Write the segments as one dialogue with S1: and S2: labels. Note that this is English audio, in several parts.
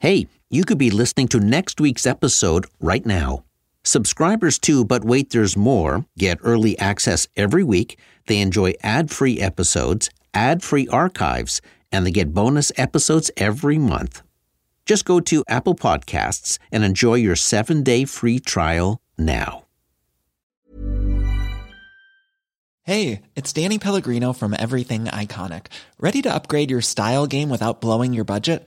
S1: Hey, you could be listening to next week's episode right now. Subscribers to But Wait There's More get early access every week. They enjoy ad free episodes, ad free archives, and they get bonus episodes every month. Just go to Apple Podcasts and enjoy your seven day free trial now.
S2: Hey, it's Danny Pellegrino from Everything Iconic. Ready to upgrade your style game without blowing your budget?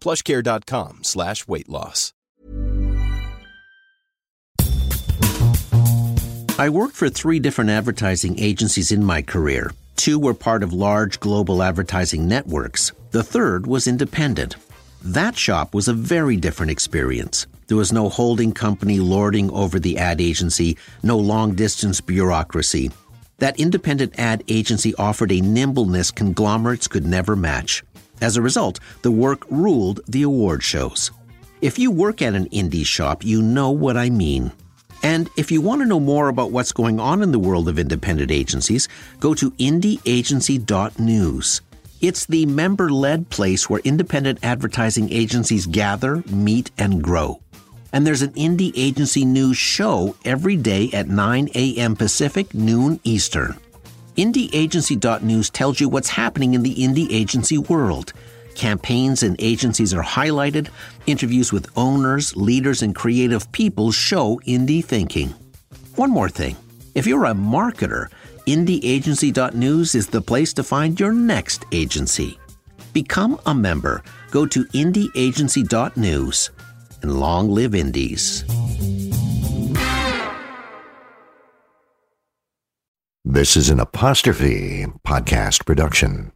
S3: plushcare.com slash weight loss.
S1: I worked for three different advertising agencies in my career. Two were part of large global advertising networks. The third was independent. That shop was a very different experience. There was no holding company lording over the ad agency, no long distance bureaucracy. That independent ad agency offered a nimbleness conglomerates could never match. As a result, the work ruled the award shows. If you work at an indie shop, you know what I mean. And if you want to know more about what's going on in the world of independent agencies, go to indieagency.news. It's the member led place where independent advertising agencies gather, meet, and grow. And there's an indie agency news show every day at 9 a.m. Pacific, noon Eastern. IndieAgency.news tells you what's happening in the indie agency world. Campaigns and agencies are highlighted, interviews with owners, leaders, and creative people show indie thinking. One more thing if you're a marketer, IndieAgency.news is the place to find your next agency. Become a member. Go to IndieAgency.news and long live indies.
S4: This is an apostrophe podcast production.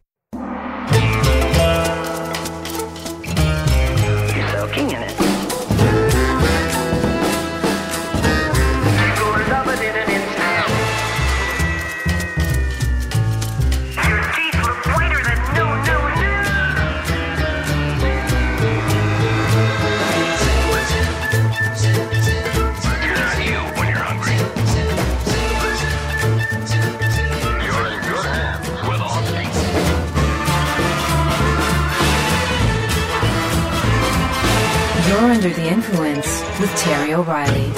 S5: Terry O'Reilly.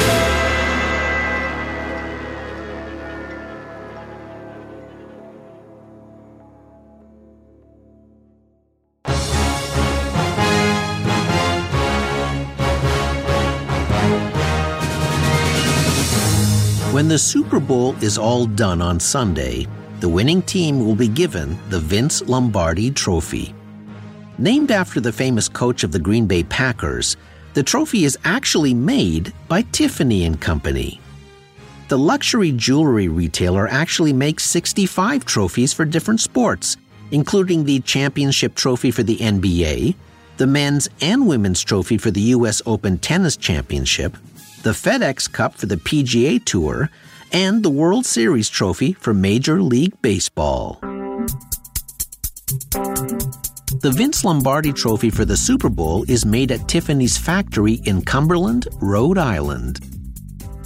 S1: When the Super Bowl is all done on Sunday, the winning team will be given the Vince Lombardi Trophy. Named after the famous coach of the Green Bay Packers, the trophy is actually made by Tiffany and Company. The luxury jewelry retailer actually makes 65 trophies for different sports, including the championship trophy for the NBA, the men's and women's trophy for the US Open Tennis Championship, the FedEx Cup for the PGA Tour, and the World Series trophy for Major League Baseball. The Vince Lombardi Trophy for the Super Bowl is made at Tiffany's factory in Cumberland, Rhode Island.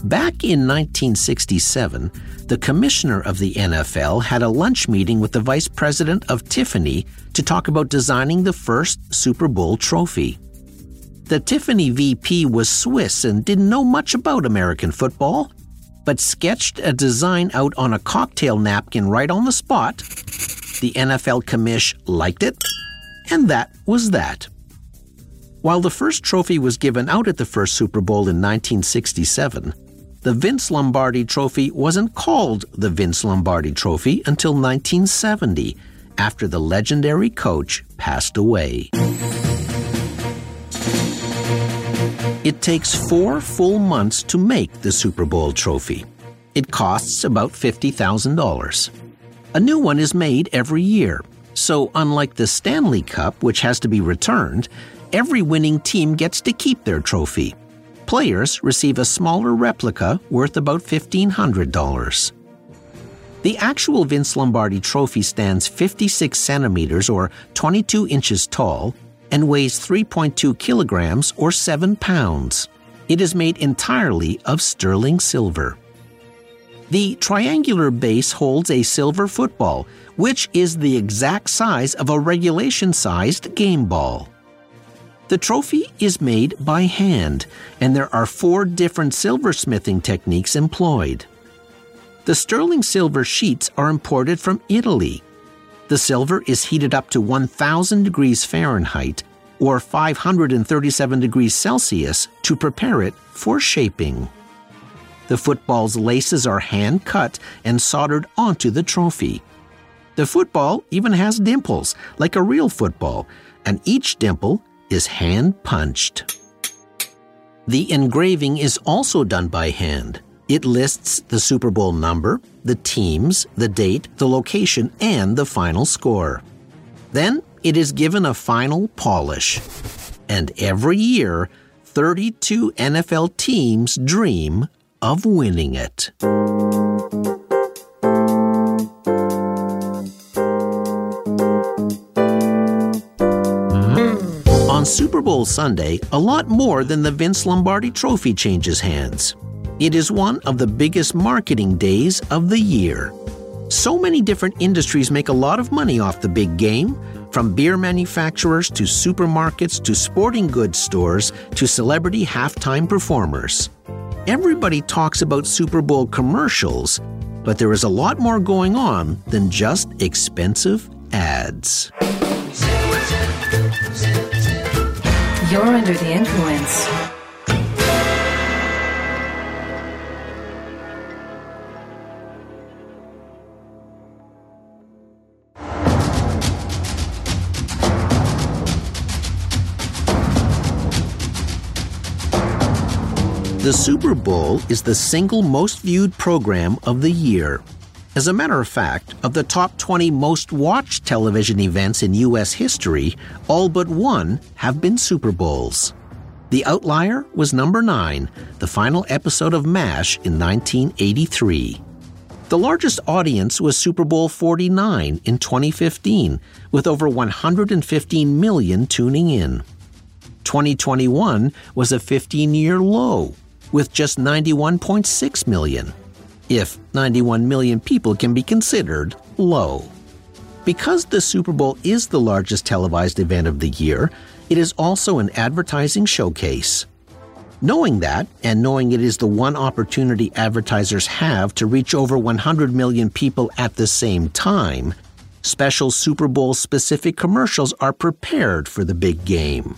S1: Back in 1967, the commissioner of the NFL had a lunch meeting with the vice president of Tiffany to talk about designing the first Super Bowl trophy. The Tiffany VP was Swiss and didn't know much about American football, but sketched a design out on a cocktail napkin right on the spot. The NFL commish liked it, and that was that. While the first trophy was given out at the first Super Bowl in 1967, the Vince Lombardi Trophy wasn't called the Vince Lombardi Trophy until 1970, after the legendary coach passed away. It takes four full months to make the Super Bowl trophy. It costs about $50,000. A new one is made every year. So, unlike the Stanley Cup, which has to be returned, every winning team gets to keep their trophy. Players receive a smaller replica worth about $1,500. The actual Vince Lombardi trophy stands 56 centimeters or 22 inches tall and weighs 3.2 kilograms or 7 pounds. It is made entirely of sterling silver. The triangular base holds a silver football, which is the exact size of a regulation sized game ball. The trophy is made by hand, and there are four different silversmithing techniques employed. The sterling silver sheets are imported from Italy. The silver is heated up to 1000 degrees Fahrenheit or 537 degrees Celsius to prepare it for shaping. The football's laces are hand cut and soldered onto the trophy. The football even has dimples, like a real football, and each dimple is hand punched. The engraving is also done by hand. It lists the Super Bowl number, the teams, the date, the location, and the final score. Then it is given a final polish. And every year, 32 NFL teams dream of winning it. Hmm. On Super Bowl Sunday, a lot more than the Vince Lombardi trophy changes hands. It is one of the biggest marketing days of the year. So many different industries make a lot of money off the big game, from beer manufacturers to supermarkets to sporting goods stores to celebrity halftime performers. Everybody talks about Super Bowl commercials, but there is a lot more going on than just expensive ads.
S5: You're under the influence.
S1: The Super Bowl is the single most viewed program of the year. As a matter of fact, of the top 20 most watched television events in U.S. history, all but one have been Super Bowls. The outlier was number 9, the final episode of MASH in 1983. The largest audience was Super Bowl 49 in 2015, with over 115 million tuning in. 2021 was a 15 year low, with just 91.6 million, if 91 million people can be considered low. Because the Super Bowl is the largest televised event of the year, it is also an advertising showcase. Knowing that, and knowing it is the one opportunity advertisers have to reach over 100 million people at the same time, special Super Bowl specific commercials are prepared for the big game.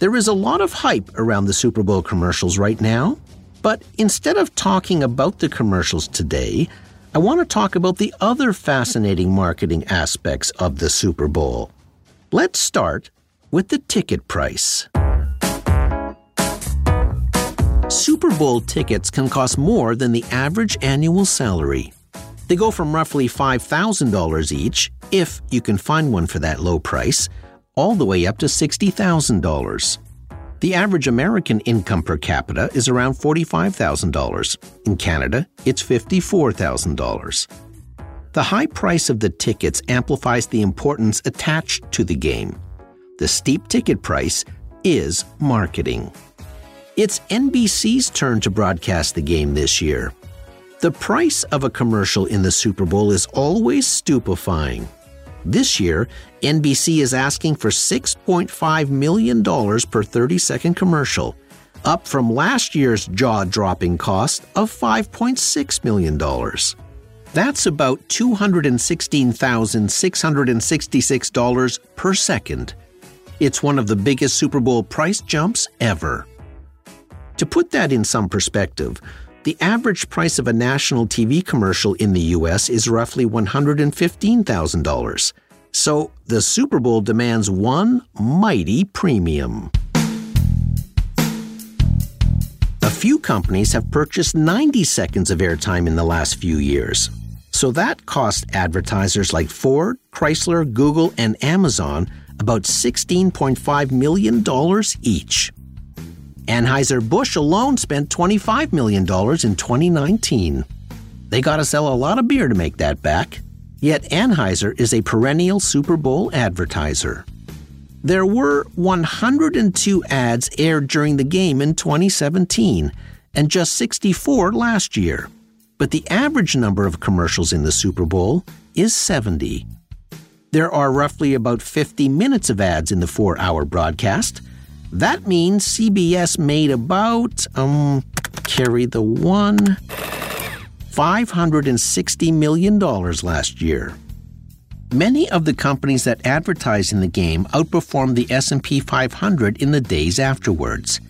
S1: There is a lot of hype around the Super Bowl commercials right now, but instead of talking about the commercials today, I want to talk about the other fascinating marketing aspects of the Super Bowl. Let's start with the ticket price. Super Bowl tickets can cost more than the average annual salary. They go from roughly $5,000 each, if you can find one for that low price, all the way up to $60,000. The average American income per capita is around $45,000. In Canada, it's $54,000. The high price of the tickets amplifies the importance attached to the game. The steep ticket price is marketing. It's NBC's turn to broadcast the game this year. The price of a commercial in the Super Bowl is always stupefying. This year, NBC is asking for $6.5 million per 30 second commercial, up from last year's jaw dropping cost of $5.6 million. That's about $216,666 per second. It's one of the biggest Super Bowl price jumps ever. To put that in some perspective, The average price of a national TV commercial in the US is roughly $115,000. So the Super Bowl demands one mighty premium. A few companies have purchased 90 seconds of airtime in the last few years. So that cost advertisers like Ford, Chrysler, Google, and Amazon about $16.5 million each. Anheuser-Busch alone spent $25 million in 2019. They got to sell a lot of beer to make that back. Yet Anheuser is a perennial Super Bowl advertiser. There were 102 ads aired during the game in 2017 and just 64 last year. But the average number of commercials in the Super Bowl is 70. There are roughly about 50 minutes of ads in the four hour broadcast. That means CBS made about, um, carry the one, $560 million last year. Many of the companies that advertise in the game outperformed the S&P 500 in the days afterwards.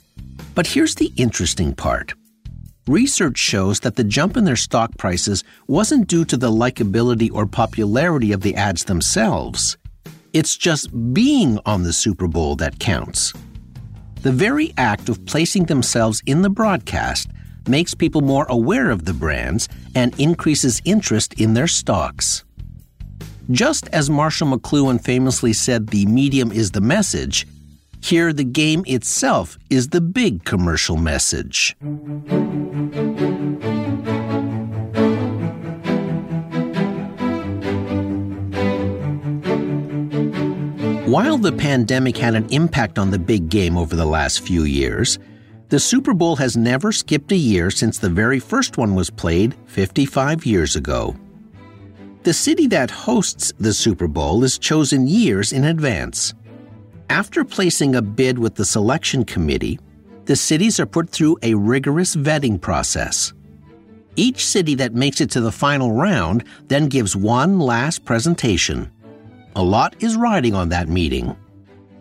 S1: But here's the interesting part. Research shows that the jump in their stock prices wasn't due to the likability or popularity of the ads themselves. It's just being on the Super Bowl that counts. The very act of placing themselves in the broadcast makes people more aware of the brands and increases interest in their stocks. Just as Marshall McLuhan famously said the medium is the message, here the game itself is the big commercial message. While the pandemic had an impact on the big game over the last few years, the Super Bowl has never skipped a year since the very first one was played 55 years ago. The city that hosts the Super Bowl is chosen years in advance. After placing a bid with the selection committee, the cities are put through a rigorous vetting process. Each city that makes it to the final round then gives one last presentation. A lot is riding on that meeting.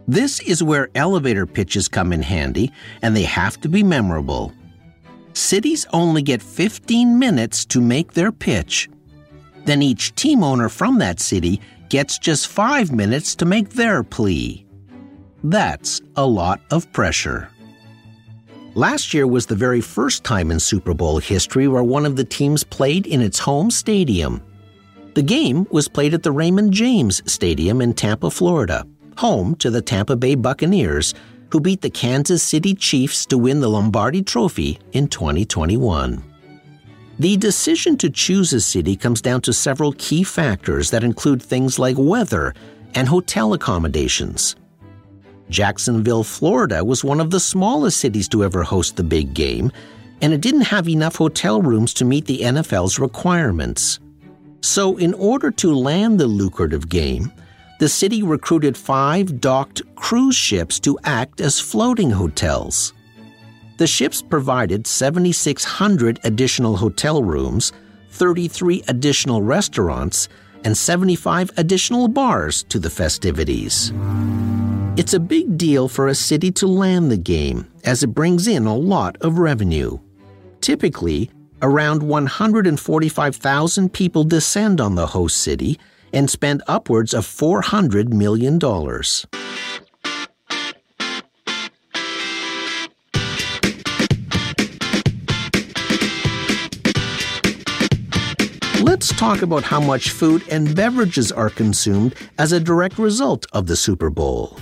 S1: This is where elevator pitches come in handy, and they have to be memorable. Cities only get 15 minutes to make their pitch. Then each team owner from that city gets just five minutes to make their plea. That's a lot of pressure. Last year was the very first time in Super Bowl history where one of the teams played in its home stadium. The game was played at the Raymond James Stadium in Tampa, Florida, home to the Tampa Bay Buccaneers, who beat the Kansas City Chiefs to win the Lombardi Trophy in 2021. The decision to choose a city comes down to several key factors that include things like weather and hotel accommodations. Jacksonville, Florida was one of the smallest cities to ever host the big game, and it didn't have enough hotel rooms to meet the NFL's requirements. So, in order to land the lucrative game, the city recruited five docked cruise ships to act as floating hotels. The ships provided 7,600 additional hotel rooms, 33 additional restaurants, and 75 additional bars to the festivities. It's a big deal for a city to land the game, as it brings in a lot of revenue. Typically, around 145,000 people descend on the host city and spend upwards of $400 million. Let's talk about how much food and beverages are consumed as a direct result of the Super Bowl.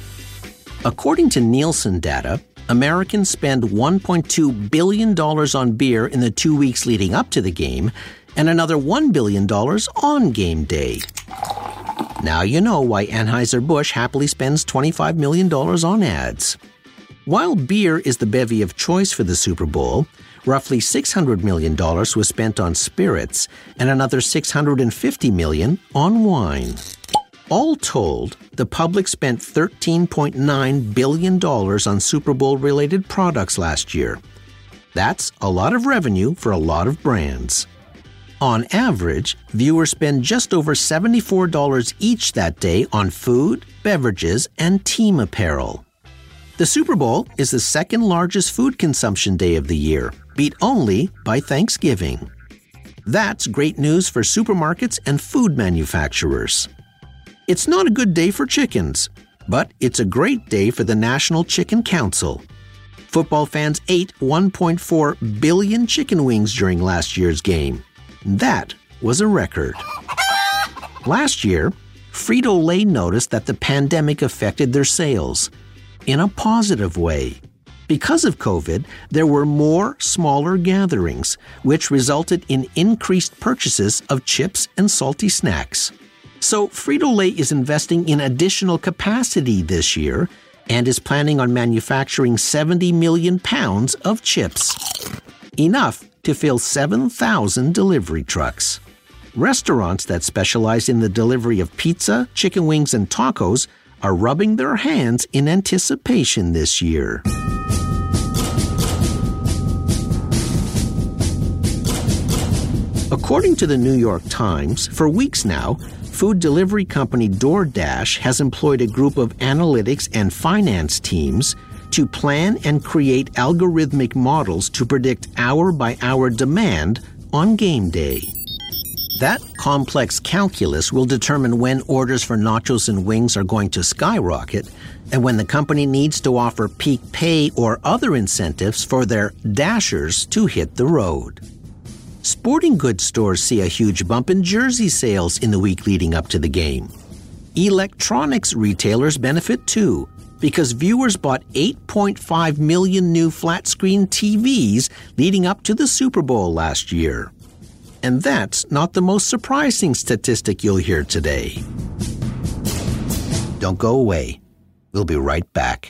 S1: According to Nielsen data, Americans spend $1.2 billion on beer in the two weeks leading up to the game and another $1 billion on game day. Now you know why Anheuser-Busch happily spends $25 million on ads. While beer is the bevy of choice for the Super Bowl, roughly $600 million was spent on spirits and another 650 million on wine. All told, the public spent $13.9 billion on Super Bowl related products last year. That's a lot of revenue for a lot of brands. On average, viewers spend just over $74 each that day on food, beverages, and team apparel. The Super Bowl is the second largest food consumption day of the year, beat only by Thanksgiving. That's great news for supermarkets and food manufacturers. It's not a good day for chickens, but it's a great day for the National Chicken Council. Football fans ate 1.4 billion chicken wings during last year's game. That was a record. Last year, Frito Lay noticed that the pandemic affected their sales in a positive way. Because of COVID, there were more smaller gatherings, which resulted in increased purchases of chips and salty snacks. So, Frito Lay is investing in additional capacity this year and is planning on manufacturing 70 million pounds of chips. Enough to fill 7,000 delivery trucks. Restaurants that specialize in the delivery of pizza, chicken wings, and tacos are rubbing their hands in anticipation this year. According to the New York Times, for weeks now, food delivery company DoorDash has employed a group of analytics and finance teams to plan and create algorithmic models to predict hour by hour demand on game day. That complex calculus will determine when orders for nachos and wings are going to skyrocket and when the company needs to offer peak pay or other incentives for their dashers to hit the road. Sporting goods stores see a huge bump in jersey sales in the week leading up to the game. Electronics retailers benefit too, because viewers bought 8.5 million new flat screen TVs leading up to the Super Bowl last year. And that's not the most surprising statistic you'll hear today. Don't go away. We'll be right back.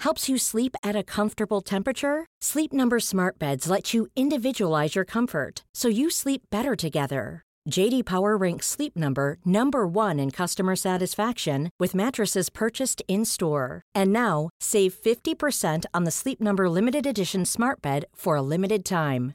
S6: Helps you sleep at a comfortable temperature? Sleep Number Smart Beds let you individualize your comfort so you sleep better together. JD Power ranks Sleep Number number 1 in customer satisfaction with mattresses purchased in-store. And now, save 50% on the Sleep Number limited edition Smart Bed for a limited time.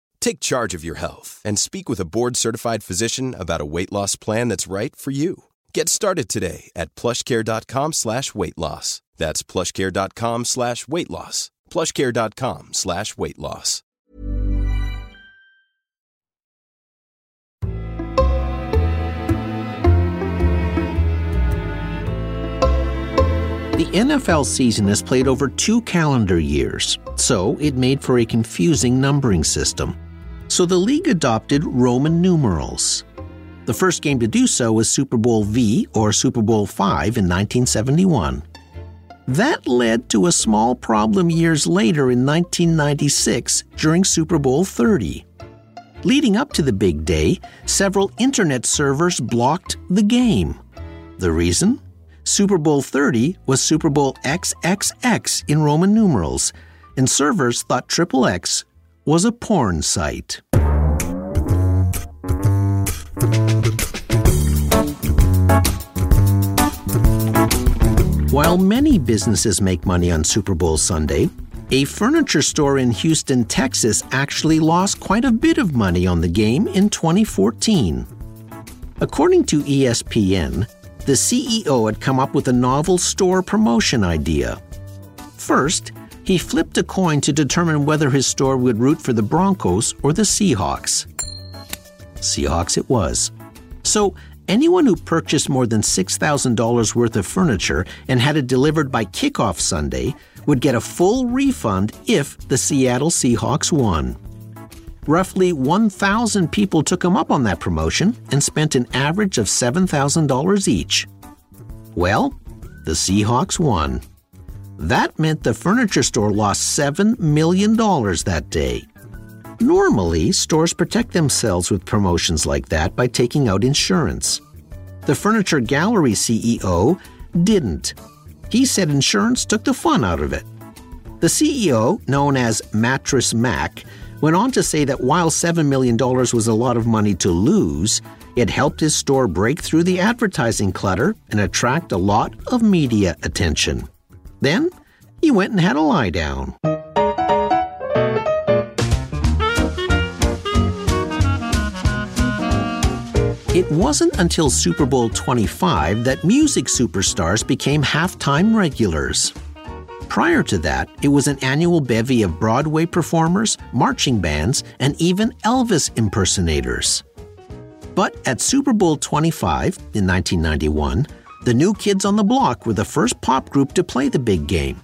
S3: Take charge of your health and speak with a board-certified physician about a weight loss plan that's right for you. Get started today at plushcare.com slash weight loss. That's plushcare.com slash weight loss. plushcare.com slash weight loss.
S1: The NFL season is played over two calendar years, so it made for a confusing numbering system. So the league adopted Roman numerals. The first game to do so was Super Bowl V or Super Bowl V in 1971. That led to a small problem years later in 1996 during Super Bowl 30. Leading up to the big day, several internet servers blocked the game. The reason? Super Bowl 30 was Super Bowl XXX in Roman numerals, and servers thought XXX was a porn site. While many businesses make money on Super Bowl Sunday, a furniture store in Houston, Texas actually lost quite a bit of money on the game in 2014. According to ESPN, the CEO had come up with a novel store promotion idea. First, he flipped a coin to determine whether his store would root for the Broncos or the Seahawks. Seahawks it was. So, anyone who purchased more than $6,000 worth of furniture and had it delivered by kickoff Sunday would get a full refund if the Seattle Seahawks won. Roughly 1,000 people took him up on that promotion and spent an average of $7,000 each. Well, the Seahawks won. That meant the furniture store lost $7 million that day. Normally, stores protect themselves with promotions like that by taking out insurance. The furniture gallery CEO didn't. He said insurance took the fun out of it. The CEO, known as Mattress Mac, went on to say that while $7 million was a lot of money to lose, it helped his store break through the advertising clutter and attract a lot of media attention. Then he went and had a lie down. It wasn't until Super Bowl 25 that music superstars became halftime regulars. Prior to that, it was an annual bevy of Broadway performers, marching bands, and even Elvis impersonators. But at Super Bowl 25 in 1991, the New Kids on the Block were the first pop group to play the big game.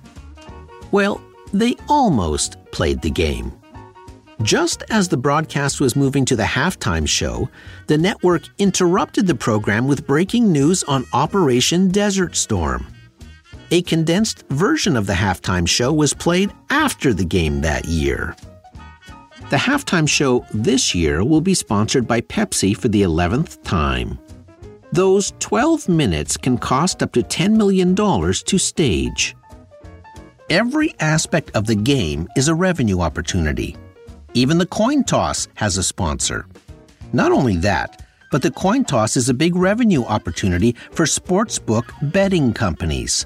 S1: Well, they almost played the game. Just as the broadcast was moving to the halftime show, the network interrupted the program with breaking news on Operation Desert Storm. A condensed version of the halftime show was played after the game that year. The halftime show this year will be sponsored by Pepsi for the 11th time. Those 12 minutes can cost up to $10 million to stage. Every aspect of the game is a revenue opportunity. Even the coin toss has a sponsor. Not only that, but the coin toss is a big revenue opportunity for sportsbook betting companies.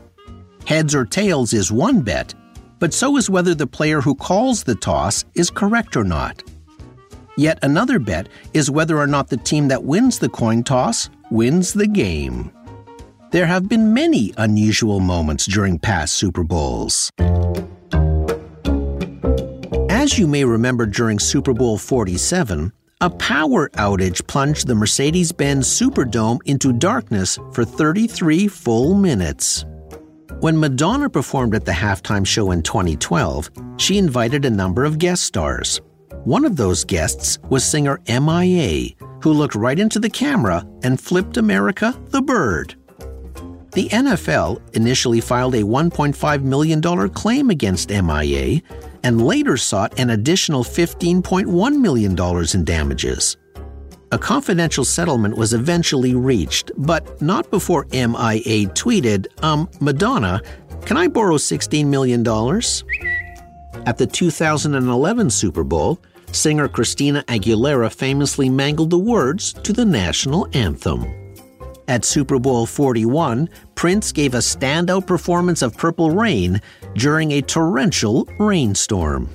S1: Heads or tails is one bet, but so is whether the player who calls the toss is correct or not. Yet another bet is whether or not the team that wins the coin toss wins the game. There have been many unusual moments during past Super Bowls. As you may remember during Super Bowl 47, a power outage plunged the Mercedes Benz Superdome into darkness for 33 full minutes. When Madonna performed at the halftime show in 2012, she invited a number of guest stars. One of those guests was singer MIA, who looked right into the camera and flipped America the bird. The NFL initially filed a $1.5 million claim against MIA and later sought an additional $15.1 million in damages. A confidential settlement was eventually reached, but not before MIA tweeted, Um, Madonna, can I borrow $16 million? At the 2011 Super Bowl, singer Christina Aguilera famously mangled the words to the national anthem. At Super Bowl 41, Prince gave a standout performance of Purple Rain during a torrential rainstorm.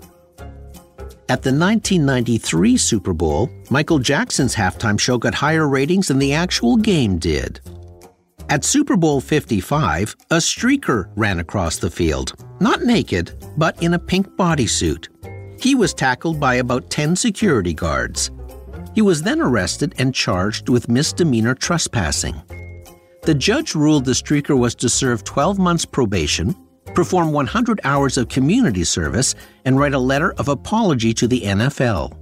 S1: At the 1993 Super Bowl, Michael Jackson's halftime show got higher ratings than the actual game did. At Super Bowl 55, a streaker ran across the field, not naked, but in a pink bodysuit. He was tackled by about 10 security guards. He was then arrested and charged with misdemeanor trespassing. The judge ruled the streaker was to serve 12 months probation, perform 100 hours of community service, and write a letter of apology to the NFL.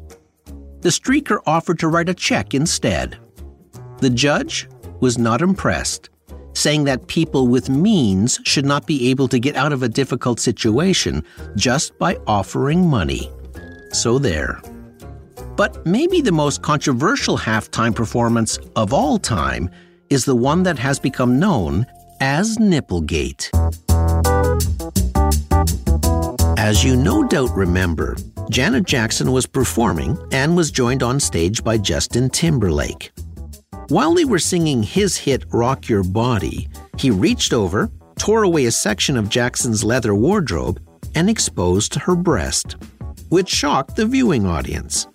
S1: The streaker offered to write a check instead. The judge was not impressed, saying that people with means should not be able to get out of a difficult situation just by offering money. So there. But maybe the most controversial halftime performance of all time is the one that has become known as Nipplegate. As you no doubt remember, Janet Jackson was performing and was joined on stage by Justin Timberlake. While they were singing his hit Rock Your Body, he reached over, tore away a section of Jackson's leather wardrobe and exposed her breast, which shocked the viewing audience.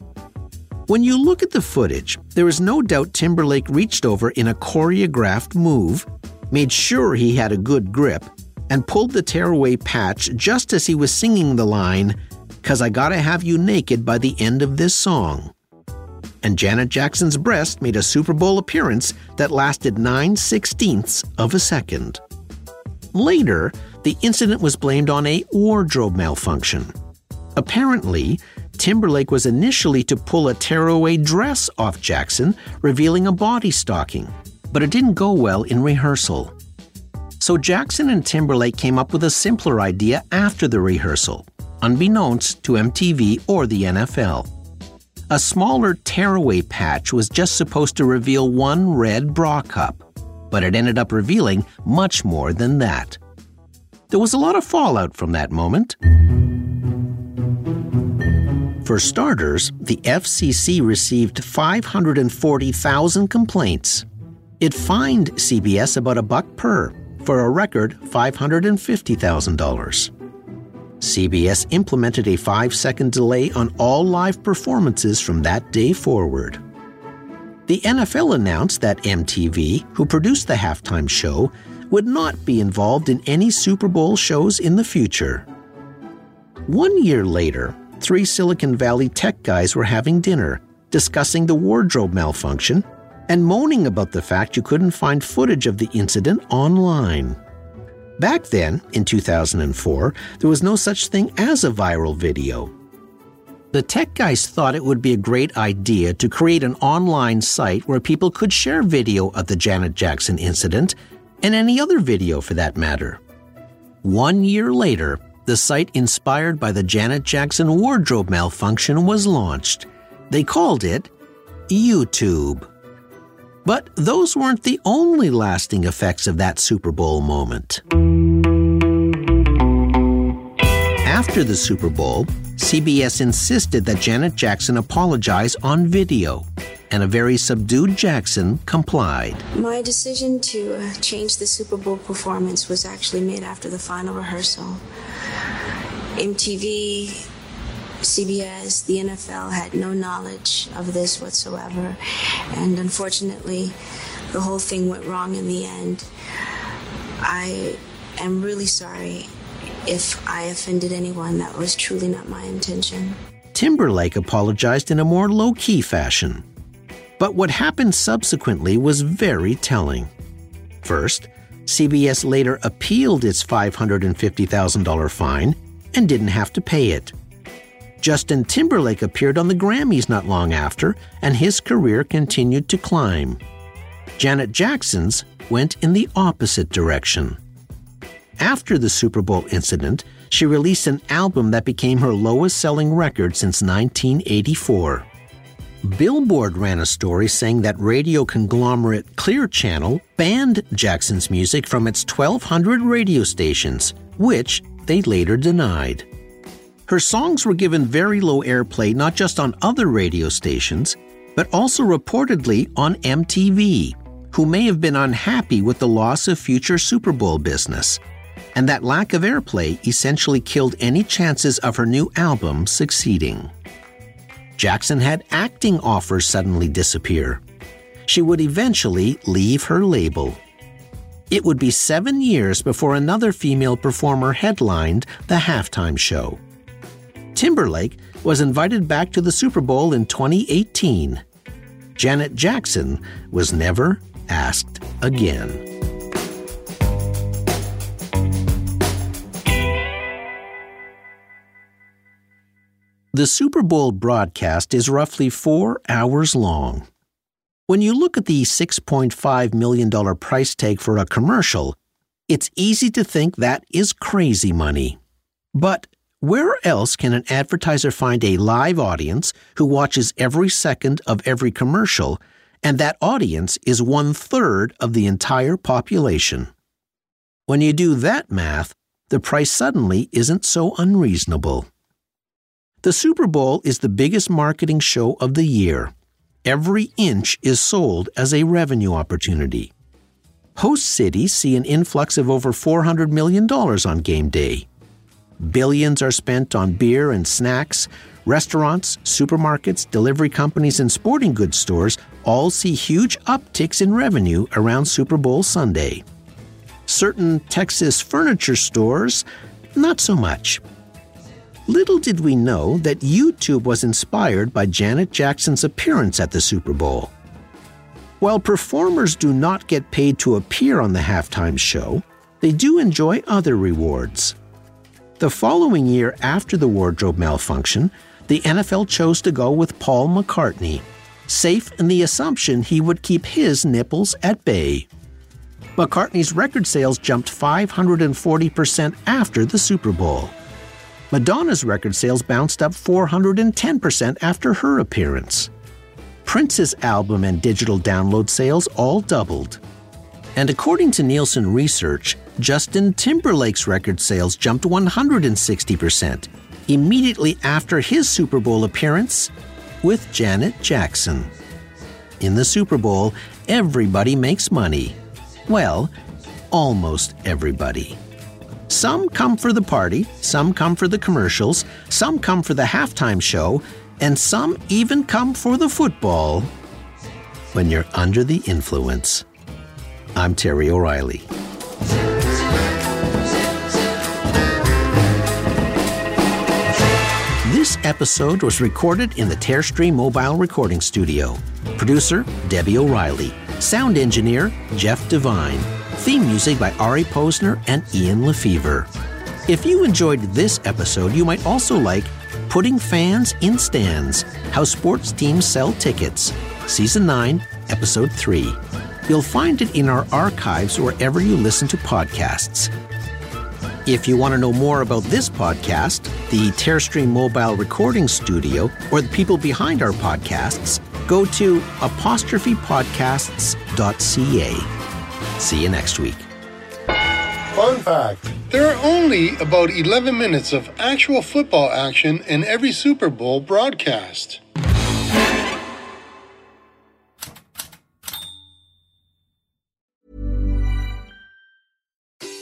S1: When you look at the footage, there is no doubt Timberlake reached over in a choreographed move, made sure he had a good grip, and pulled the tearaway patch just as he was singing the line, Cause I gotta have you naked by the end of this song. And Janet Jackson's breast made a Super Bowl appearance that lasted 9 sixteenths of a second. Later, the incident was blamed on a wardrobe malfunction. Apparently, Timberlake was initially to pull a tearaway dress off Jackson, revealing a body stocking, but it didn't go well in rehearsal. So Jackson and Timberlake came up with a simpler idea after the rehearsal, unbeknownst to MTV or the NFL. A smaller tearaway patch was just supposed to reveal one red bra cup, but it ended up revealing much more than that. There was a lot of fallout from that moment. For starters, the FCC received 540,000 complaints. It fined CBS about a buck per for a record $550,000. CBS implemented a five second delay on all live performances from that day forward. The NFL announced that MTV, who produced the halftime show, would not be involved in any Super Bowl shows in the future. One year later, three Silicon Valley tech guys were having dinner, discussing the wardrobe malfunction and moaning about the fact you couldn't find footage of the incident online. Back then, in 2004, there was no such thing as a viral video. The tech guys thought it would be a great idea to create an online site where people could share video of the Janet Jackson incident and any other video for that matter. One year later, the site inspired by the Janet Jackson wardrobe malfunction was launched. They called it YouTube. But those weren't the only lasting effects of that Super Bowl moment. After the Super Bowl, CBS insisted that Janet Jackson apologize on video, and a very subdued Jackson complied.
S7: My decision to uh, change the Super Bowl performance was actually made after the final rehearsal. MTV, CBS, the NFL had no knowledge of this whatsoever, and unfortunately, the whole thing went wrong in the end. I am really sorry if I offended anyone. That was truly not my intention.
S1: Timberlake apologized in a more low key fashion. But what happened subsequently was very telling. First, CBS later appealed its $550,000 fine and didn't have to pay it. Justin Timberlake appeared on the Grammys not long after, and his career continued to climb. Janet Jackson's went in the opposite direction. After the Super Bowl incident, she released an album that became her lowest selling record since 1984. Billboard ran a story saying that radio conglomerate Clear Channel banned Jackson's music from its 1,200 radio stations, which they later denied. Her songs were given very low airplay not just on other radio stations, but also reportedly on MTV, who may have been unhappy with the loss of future Super Bowl business. And that lack of airplay essentially killed any chances of her new album succeeding. Jackson had acting offers suddenly disappear. She would eventually leave her label. It would be seven years before another female performer headlined the halftime show. Timberlake was invited back to the Super Bowl in 2018. Janet Jackson was never asked again. The Super Bowl broadcast is roughly four hours long. When you look at the $6.5 million price tag for a commercial, it's easy to think that is crazy money. But where else can an advertiser find a live audience who watches every second of every commercial, and that audience is one third of the entire population? When you do that math, the price suddenly isn't so unreasonable. The Super Bowl is the biggest marketing show of the year. Every inch is sold as a revenue opportunity. Host cities see an influx of over $400 million on game day. Billions are spent on beer and snacks. Restaurants, supermarkets, delivery companies, and sporting goods stores all see huge upticks in revenue around Super Bowl Sunday. Certain Texas furniture stores, not so much. Little did we know that YouTube was inspired by Janet Jackson's appearance at the Super Bowl. While performers do not get paid to appear on the halftime show, they do enjoy other rewards. The following year after the wardrobe malfunction, the NFL chose to go with Paul McCartney, safe in the assumption he would keep his nipples at bay. McCartney's record sales jumped 540% after the Super Bowl. Madonna's record sales bounced up 410% after her appearance. Prince's album and digital download sales all doubled. And according to Nielsen Research, Justin Timberlake's record sales jumped 160% immediately after his Super Bowl appearance with Janet Jackson. In the Super Bowl, everybody makes money. Well, almost everybody. Some come for the party, some come for the commercials, some come for the halftime show, and some even come for the football. When you're under the influence. I'm Terry O'Reilly. This episode was recorded in the Tearstream Mobile Recording Studio. Producer Debbie O'Reilly. Sound engineer Jeff Devine. Theme music by Ari Posner and Ian LeFeuvre. If you enjoyed this episode, you might also like Putting Fans in Stands How Sports Teams Sell Tickets, Season 9, Episode 3. You'll find it in our archives wherever you listen to podcasts. If you want to know more about this podcast, the Tearstream Mobile Recording Studio, or the people behind our podcasts, go to apostrophepodcasts.ca. See you next week.
S8: Fun fact there are only about 11 minutes of actual football action in every Super Bowl broadcast.